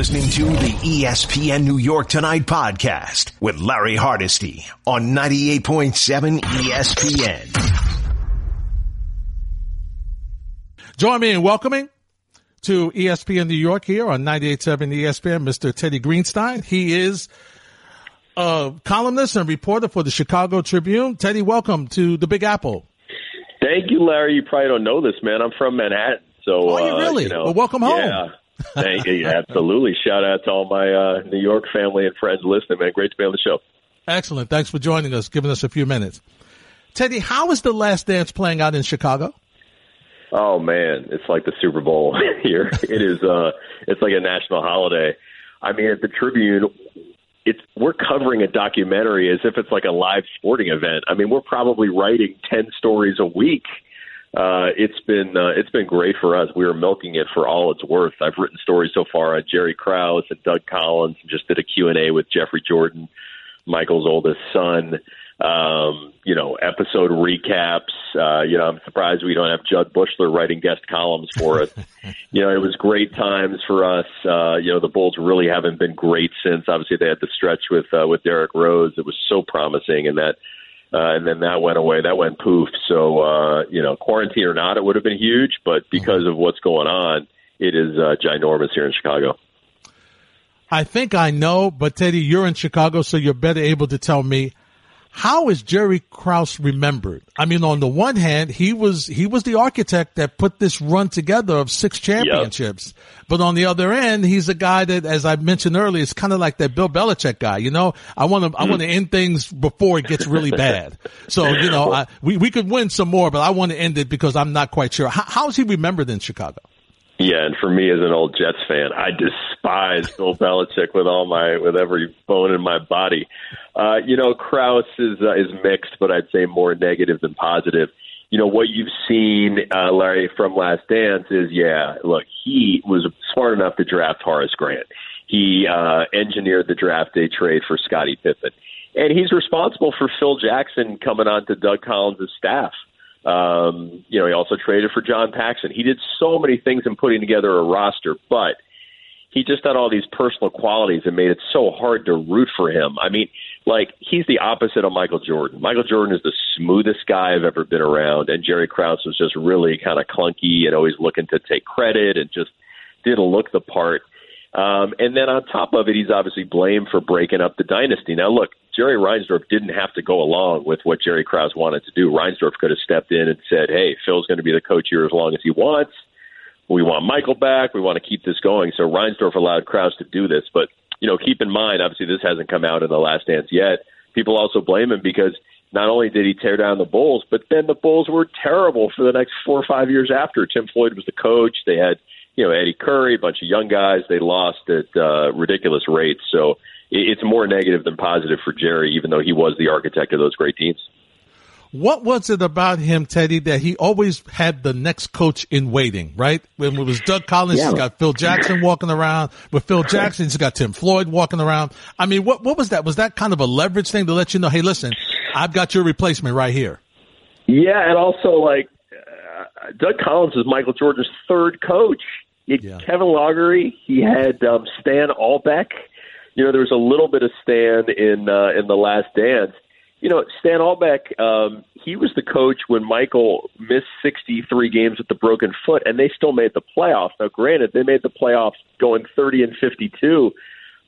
listening to the ESPN New York Tonight podcast with Larry Hardesty on 98.7 ESPN. Join me in welcoming to ESPN New York here on 98.7 ESPN, Mr. Teddy Greenstein. He is a columnist and reporter for the Chicago Tribune. Teddy, welcome to the Big Apple. Thank you, Larry. You probably don't know this, man. I'm from Manhattan. So, oh, you really? Uh, you know, well, welcome home. Yeah. Thank you. Absolutely. Shout out to all my uh, New York family and friends listening, man. Great to be on the show. Excellent. Thanks for joining us, giving us a few minutes. Teddy, how is the last dance playing out in Chicago? Oh man, it's like the Super Bowl here. It is uh it's like a national holiday. I mean at the Tribune it's we're covering a documentary as if it's like a live sporting event. I mean, we're probably writing 10 stories a week uh, it's been uh, it's been great for us. We are milking it for all it's worth. I've written stories so far on Jerry Krause and Doug Collins, and just did a Q and A with Jeffrey Jordan, Michael's oldest son. Um, you know, episode recaps. Uh, you know, I'm surprised we don't have Jud Buechler writing guest columns for us. you know, it was great times for us. Uh, you know, the Bulls really haven't been great since. Obviously, they had the stretch with uh, with Derrick Rose. It was so promising, and that uh, and then that went away. That went poof. So, uh, you know, quarantine or not, it would have been huge. But because of what's going on, it is uh, ginormous here in Chicago. I think I know, but Teddy, you're in Chicago, so you're better able to tell me how is Jerry Krause remembered? I mean, on the one hand, he was he was the architect that put this run together of six championships. Yep. But on the other end, he's a guy that, as I mentioned earlier, is kind of like that Bill Belichick guy. You know, I want to I want to hmm. end things before it gets really bad. So you know, I, we we could win some more, but I want to end it because I'm not quite sure. How, how is he remembered in Chicago? Yeah, and for me as an old Jets fan, I despise Bill Belichick with all my with every bone in my body. Uh, you know, Krause is uh, is mixed, but I'd say more negative than positive. You know what you've seen, uh, Larry, from Last Dance is yeah. Look, he was smart enough to draft Horace Grant. He uh, engineered the draft day trade for Scottie Pippen, and he's responsible for Phil Jackson coming on to Doug Collins' staff. Um, you know, he also traded for John Paxson. He did so many things in putting together a roster, but he just had all these personal qualities that made it so hard to root for him. I mean, like he's the opposite of Michael Jordan. Michael Jordan is the smoothest guy I've ever been around, and Jerry Krause was just really kind of clunky and always looking to take credit and just didn't look the part. Um, and then on top of it, he's obviously blamed for breaking up the dynasty. Now, look, Jerry Reinsdorf didn't have to go along with what Jerry Krause wanted to do. Reinsdorf could have stepped in and said, "Hey, Phil's going to be the coach here as long as he wants. We want Michael back. We want to keep this going." So Reinsdorf allowed Krause to do this. But you know, keep in mind, obviously, this hasn't come out in the Last Dance yet. People also blame him because not only did he tear down the Bulls, but then the Bulls were terrible for the next four or five years after. Tim Floyd was the coach. They had you know Eddie Curry, a bunch of young guys. They lost at uh, ridiculous rates. So it's more negative than positive for Jerry, even though he was the architect of those great teams. What was it about him, Teddy, that he always had the next coach in waiting, right? When it was Doug Collins, yeah. he's got Phil Jackson walking around. With Phil Jackson, he's got Tim Floyd walking around. I mean, what, what was that? Was that kind of a leverage thing to let you know, hey, listen, I've got your replacement right here? Yeah, and also, like, uh, Doug Collins is Michael Jordan's third coach. He had yeah. Kevin Loughery. He had um, Stan Albeck you know, there was a little bit of Stan in uh, in the Last Dance. You know, Stan Albeck, um, he was the coach when Michael missed 63 games with the broken foot, and they still made the playoffs. Now, granted, they made the playoffs going 30 and 52,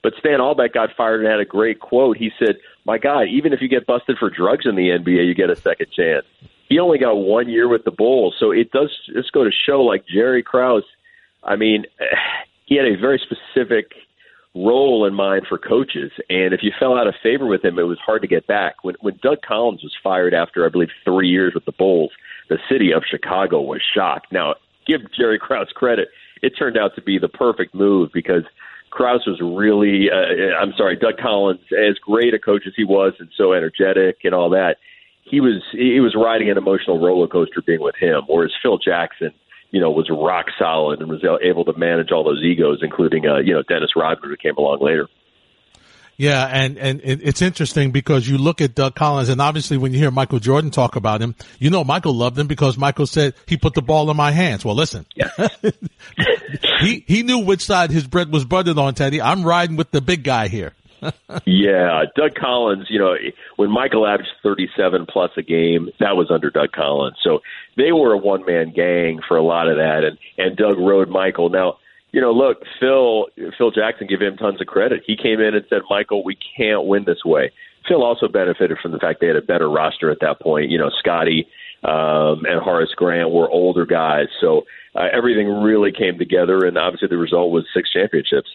but Stan Albeck got fired and had a great quote. He said, "My God, even if you get busted for drugs in the NBA, you get a second chance." He only got one year with the Bulls, so it does just go to show, like Jerry Krause. I mean, he had a very specific role in mind for coaches. And if you fell out of favor with him, it was hard to get back. When when Doug Collins was fired after I believe three years with the Bulls, the city of Chicago was shocked. Now, give Jerry Krause credit; it turned out to be the perfect move because Krause was really, uh, I'm sorry, Doug Collins, as great a coach as he was and so energetic and all that. He was he was riding an emotional roller coaster being with him, whereas Phil Jackson you know, was rock solid and was able to manage all those egos, including, uh, you know, Dennis Rodman, who came along later. Yeah, and and it, it's interesting because you look at Doug Collins, and obviously when you hear Michael Jordan talk about him, you know Michael loved him because Michael said he put the ball in my hands. Well, listen, Yeah. he he knew which side his bread was buttered on, Teddy. I'm riding with the big guy here. Yeah, Doug Collins, you know, when Michael averaged 37 plus a game, that was under Doug Collins. So they were a one man gang for a lot of that, and and Doug rode Michael. Now, you know, look, Phil Phil Jackson, give him tons of credit. He came in and said, Michael, we can't win this way. Phil also benefited from the fact they had a better roster at that point. You know, Scottie um, and Horace Grant were older guys, so uh, everything really came together, and obviously the result was six championships.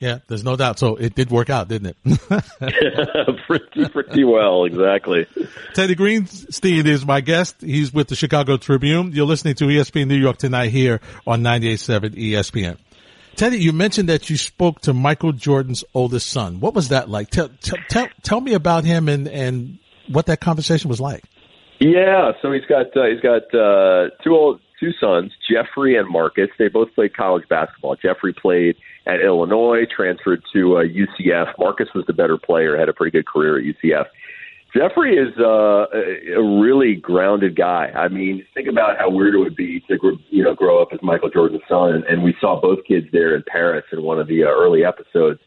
Yeah, there's no doubt. So it did work out, didn't it? pretty, pretty well, exactly. Teddy Greenstein is my guest. He's with the Chicago Tribune. You're listening to ESPN New York tonight here on 98.7 ESPN. Teddy, you mentioned that you spoke to Michael Jordan's oldest son. What was that like? Tell, tell, tell, tell me about him and, and what that conversation was like. Yeah, so he's got uh, he's got uh, two old two sons, Jeffrey and Marcus. They both played college basketball. Jeffrey played at Illinois, transferred to uh, UCF. Marcus was the better player, had a pretty good career at UCF. Jeffrey is uh, a really grounded guy. I mean, think about how weird it would be to you know grow up as Michael Jordan's son, and we saw both kids there in Paris in one of the uh, early episodes.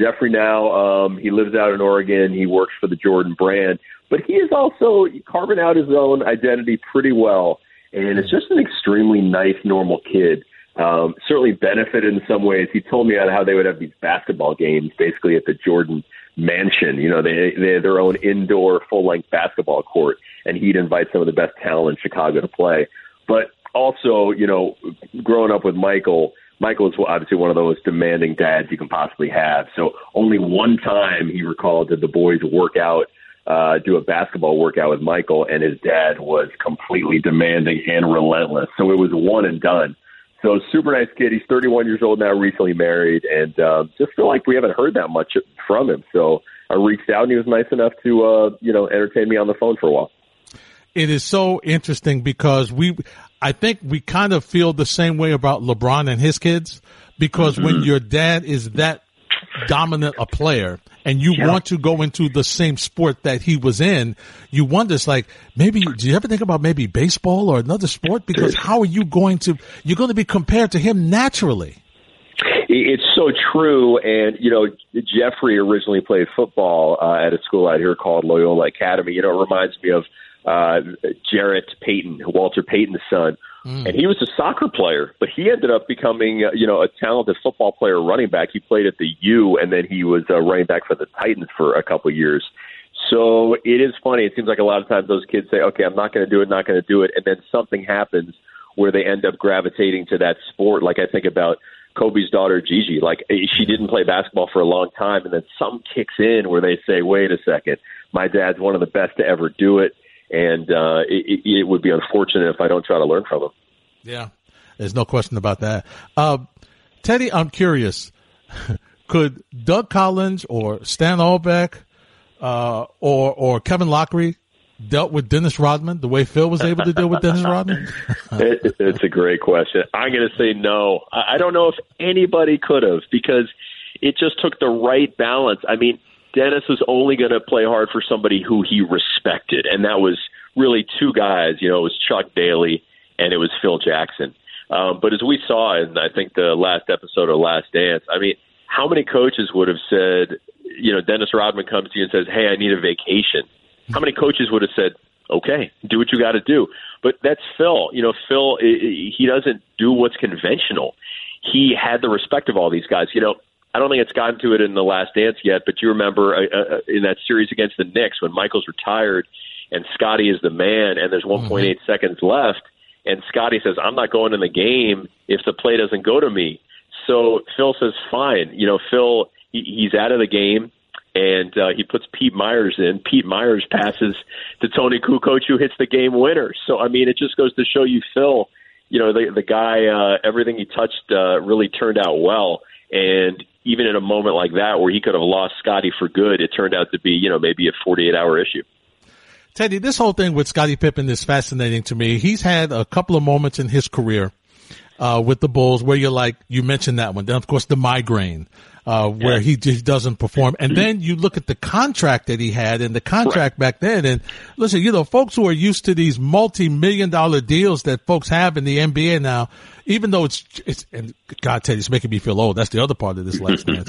Jeffrey now um, he lives out in Oregon. He works for the Jordan brand, but he is also carving out his own identity pretty well, and it's just an extremely nice, normal kid. Um, certainly benefited in some ways. He told me how they would have these basketball games basically at the Jordan mansion. You know, they they had their own indoor full length basketball court, and he'd invite some of the best talent in Chicago to play. But also, you know, growing up with Michael, Michael is obviously one of the most demanding dads you can possibly have. So only one time he recalled did the boys work out, uh, do a basketball workout with Michael, and his dad was completely demanding and relentless. So it was one and done. So super nice kid. He's 31 years old now, recently married, and uh, just feel like we haven't heard that much from him. So I reached out, and he was nice enough to uh, you know entertain me on the phone for a while. It is so interesting because we, I think we kind of feel the same way about LeBron and his kids because mm-hmm. when your dad is that dominant a player and you yeah. want to go into the same sport that he was in, you wonder, it's like, maybe, do you ever think about maybe baseball or another sport? Because how are you going to, you're going to be compared to him naturally. It's so true. And, you know, Jeffrey originally played football uh, at a school out here called Loyola Academy. You know, it reminds me of uh, Jarrett Payton, Walter Payton's son. Mm. And he was a soccer player, but he ended up becoming, uh, you know, a talented football player, running back. He played at the U, and then he was uh, running back for the Titans for a couple of years. So it is funny. It seems like a lot of times those kids say, "Okay, I'm not going to do it, not going to do it," and then something happens where they end up gravitating to that sport. Like I think about Kobe's daughter Gigi. Like eh, she didn't play basketball for a long time, and then some kicks in where they say, "Wait a second, my dad's one of the best to ever do it." And uh, it, it, would be unfortunate if I don't try to learn from them. Yeah, there's no question about that. Uh, Teddy, I'm curious. Could Doug Collins or Stan Albeck uh, or or Kevin Loughery dealt with Dennis Rodman the way Phil was able to deal with Dennis Rodman? it, it's a great question. I'm going to say no. I don't know if anybody could have because it just took the right balance. I mean, Dennis was only going to play hard for somebody who he respected, and that was really two guys. You know, it was Chuck Daly and it was Phil Jackson. Um, but as we saw in, I think, the last episode of Last Dance, I mean, how many coaches would have said, you know, Dennis Rodman comes to you and says, hey, I need a vacation? How many coaches would have said, okay, do what you got to do? But that's Phil. You know, Phil, he doesn't do what's conventional. He had the respect of all these guys. You know, I don't think it's gotten to it in the last dance yet, but you remember uh, uh, in that series against the Knicks when Michael's retired and Scottie is the man and there's 1.8 mm-hmm. seconds left and Scottie says, I'm not going in the game if the play doesn't go to me. So Phil says, fine. You know, Phil, he, he's out of the game and uh, he puts Pete Myers in. Pete Myers passes to Toni Kukoc, who hits the game winner. So, I mean, it just goes to show you, Phil, you know, the, the guy, uh, everything he touched uh, really turned out well. And even in a moment like that where he could have lost Scottie for good, it turned out to be, you know, maybe a 48 hour issue. Teddy, this whole thing with Scottie Pippen is fascinating to me. He's had a couple of moments in his career, uh, with the Bulls where you're like, you mentioned that one. Then of course the migraine. Uh, where Yeah. he just doesn't perform. And then you look at the contract that he had and the contract back then. And listen, you know, folks who are used to these multi-million dollar deals that folks have in the NBA now, even though it's, it's, and God, Ted, it's making me feel old. That's the other part of this last dance.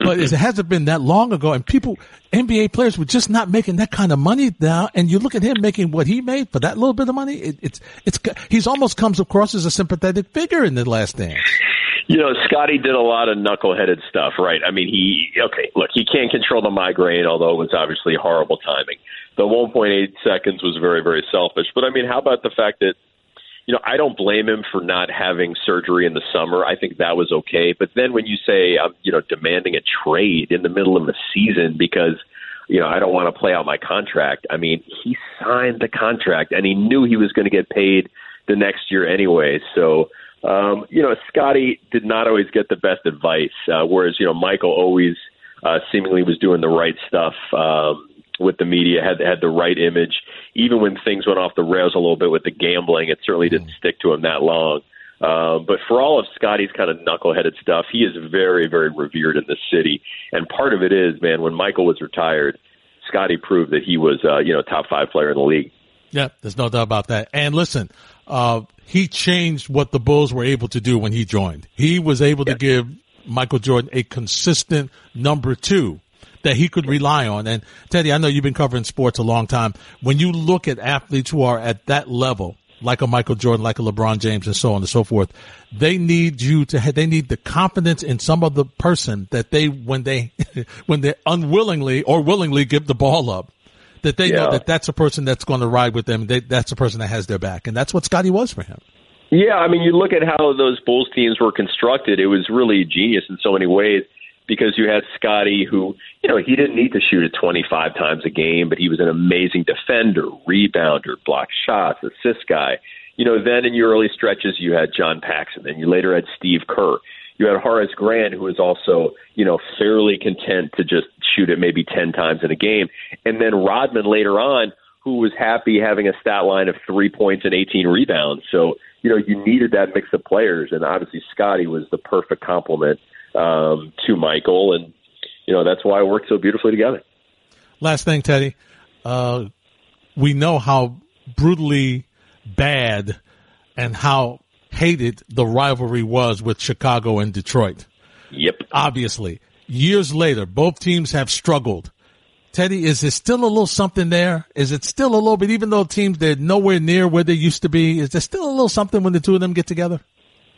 but it hasn't been that long ago and people, NBA players were just not making that kind of money now. And you look at him making what he made for that little bit of money. It, it's, it's, he's almost comes across as a sympathetic figure in the last dance. You know, Scottie did a lot of knuckleheaded stuff, right? I mean, he okay. Look, he can't control the migraine, although it was obviously horrible timing. The 1.8 seconds was very, very selfish. But I mean, how about the fact that you know I don't blame him for not having surgery in the summer. I think that was okay. But then when you say I'm, you know, demanding a trade in the middle of a season because you know I don't want to play out my contract. I mean, he signed the contract and he knew he was going to get paid the next year anyway. So um, you know, Scottie did not always get the best advice, uh, whereas you know Michael always uh, seemingly was doing the right stuff um, with the media, had had the right image. Even when things went off the rails a little bit with the gambling, it certainly didn't stick to him that long. Um, but for all of Scottie's kind of knuckleheaded stuff, he is very, very revered in this city. And part of it is, man, when Michael was retired, Scottie proved that he was, uh, you know, top five player in the league. Yeah, there's no doubt about that. And listen, uh, he changed what the Bulls were able to do when he joined. He was able to give Michael Jordan a consistent number two that he could rely on. And Teddy, I know you've been covering sports a long time. When you look at athletes who are at that level, like a Michael Jordan, like a LeBron James, and so on and so forth, they need you to. Have, they need the confidence in some other person that they, when they, when they unwillingly or willingly give the ball up, that they know that that's a person that's going to ride with them. They, that's a person that has their back, and that's what Scottie was for him. Yeah, I mean, you look at how those Bulls teams were constructed. It was really genius in so many ways because you had Scottie, who you know he didn't need to shoot it 25 times a game, but he was an amazing defender, rebounder, block shots, assist guy. You know, then in your early stretches, you had John Paxson, and you later had Steve Kerr. You had Horace Grant, who was also, you know, fairly content to just shoot it maybe 10 times in a game. And then Rodman later on, who was happy having a stat line of three points and 18 rebounds. So, you know, you needed that mix of players. And obviously, Scottie was the perfect complement um, to Michael. And, you know, that's why it worked so beautifully together. Last thing, Teddy, uh, we know how brutally bad and how hated the rivalry was with Chicago and Detroit. Yep. Obviously, years later, both teams have struggled. Teddy, is there still a little something there? Is it still a little bit, even though teams they're nowhere near where they used to be? Is there still a little something when the two of them get together?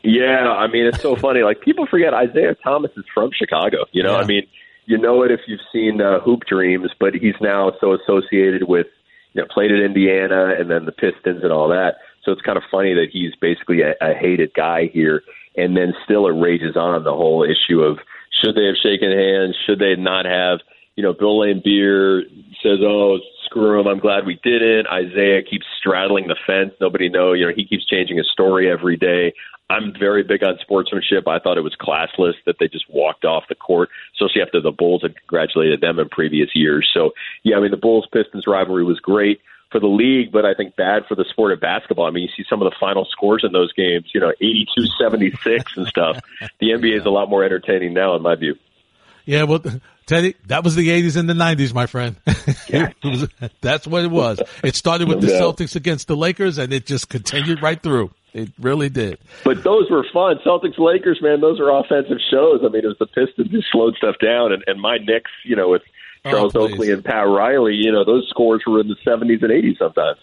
Yeah, I mean it's so funny. Like people forget Isiah Thomas is from Chicago. You know, Yeah. I mean, you know it if you've seen uh, Hoop Dreams, but he's now so associated with you know played at Indiana and then the Pistons and all that. So it's kind of funny that he's basically a, a hated guy here, and then still it rages on the whole issue of should they have shaken hands, should they not have? You know, Bill Laimbeer says, "Oh, screw him. I'm glad we didn't." Isiah keeps straddling the fence. Nobody know. You know, he keeps changing his story every day. I'm very big on sportsmanship. I thought it was classless that they just walked off the court, especially after the Bulls had congratulated them in previous years. So, yeah, I mean, the Bulls Pistons rivalry was great for the league, but I think bad for the sport of basketball. I mean, you see some of the final scores in those games, you know, 82 76 and stuff. The NBA is a lot more entertaining now, in my view. Yeah, well, Teddy, that was the 80s and the 90s, my friend. Yeah. Was- that's what it was. It started with the doubt. Celtics against the Lakers and it just continued right through. It really did. But those were fun. Celtics Lakers, man, those are offensive shows. I mean, it was the Pistons who slowed stuff down, and, and my Knicks, you know, with Charles Oh. Oakley and Pat Riley, you know, those scores were in the 70s and 80s sometimes.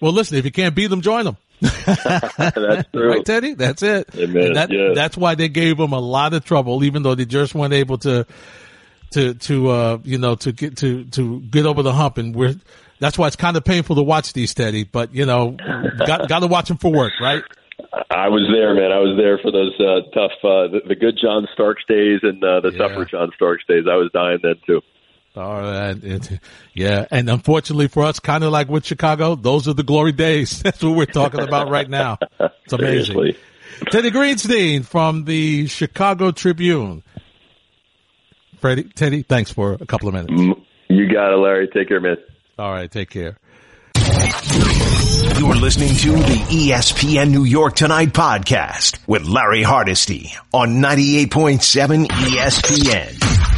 Well, listen, if you can't beat them, join them. That's true. Right, Teddy? That's it. That, Yeah. That's why they gave them a lot of trouble, even though they just weren't able to, to, to, uh, you know, to get, to, to get over the hump. And we're, that's why it's kind of painful to watch these, Teddy, but you know, got, got to watch them for work, right? I was there, man. I was there for those uh, tough, uh, the, the good John Starks days and uh, the Yeah. tougher John Starks days. I was dying then too. All right. It- yeah. And unfortunately for us, kind of like with Chicago, those are the glory days. That's what we're talking about right now. It's amazing. Seriously. Teddy Greenstein from the Chicago Tribune. Freddie, Teddy, thanks for a couple of minutes. You got it, Larry. Take care, man. All right. Take care. You're listening to the ESPN New York Tonight podcast with Larry Hardesty on 98.7 ESPN.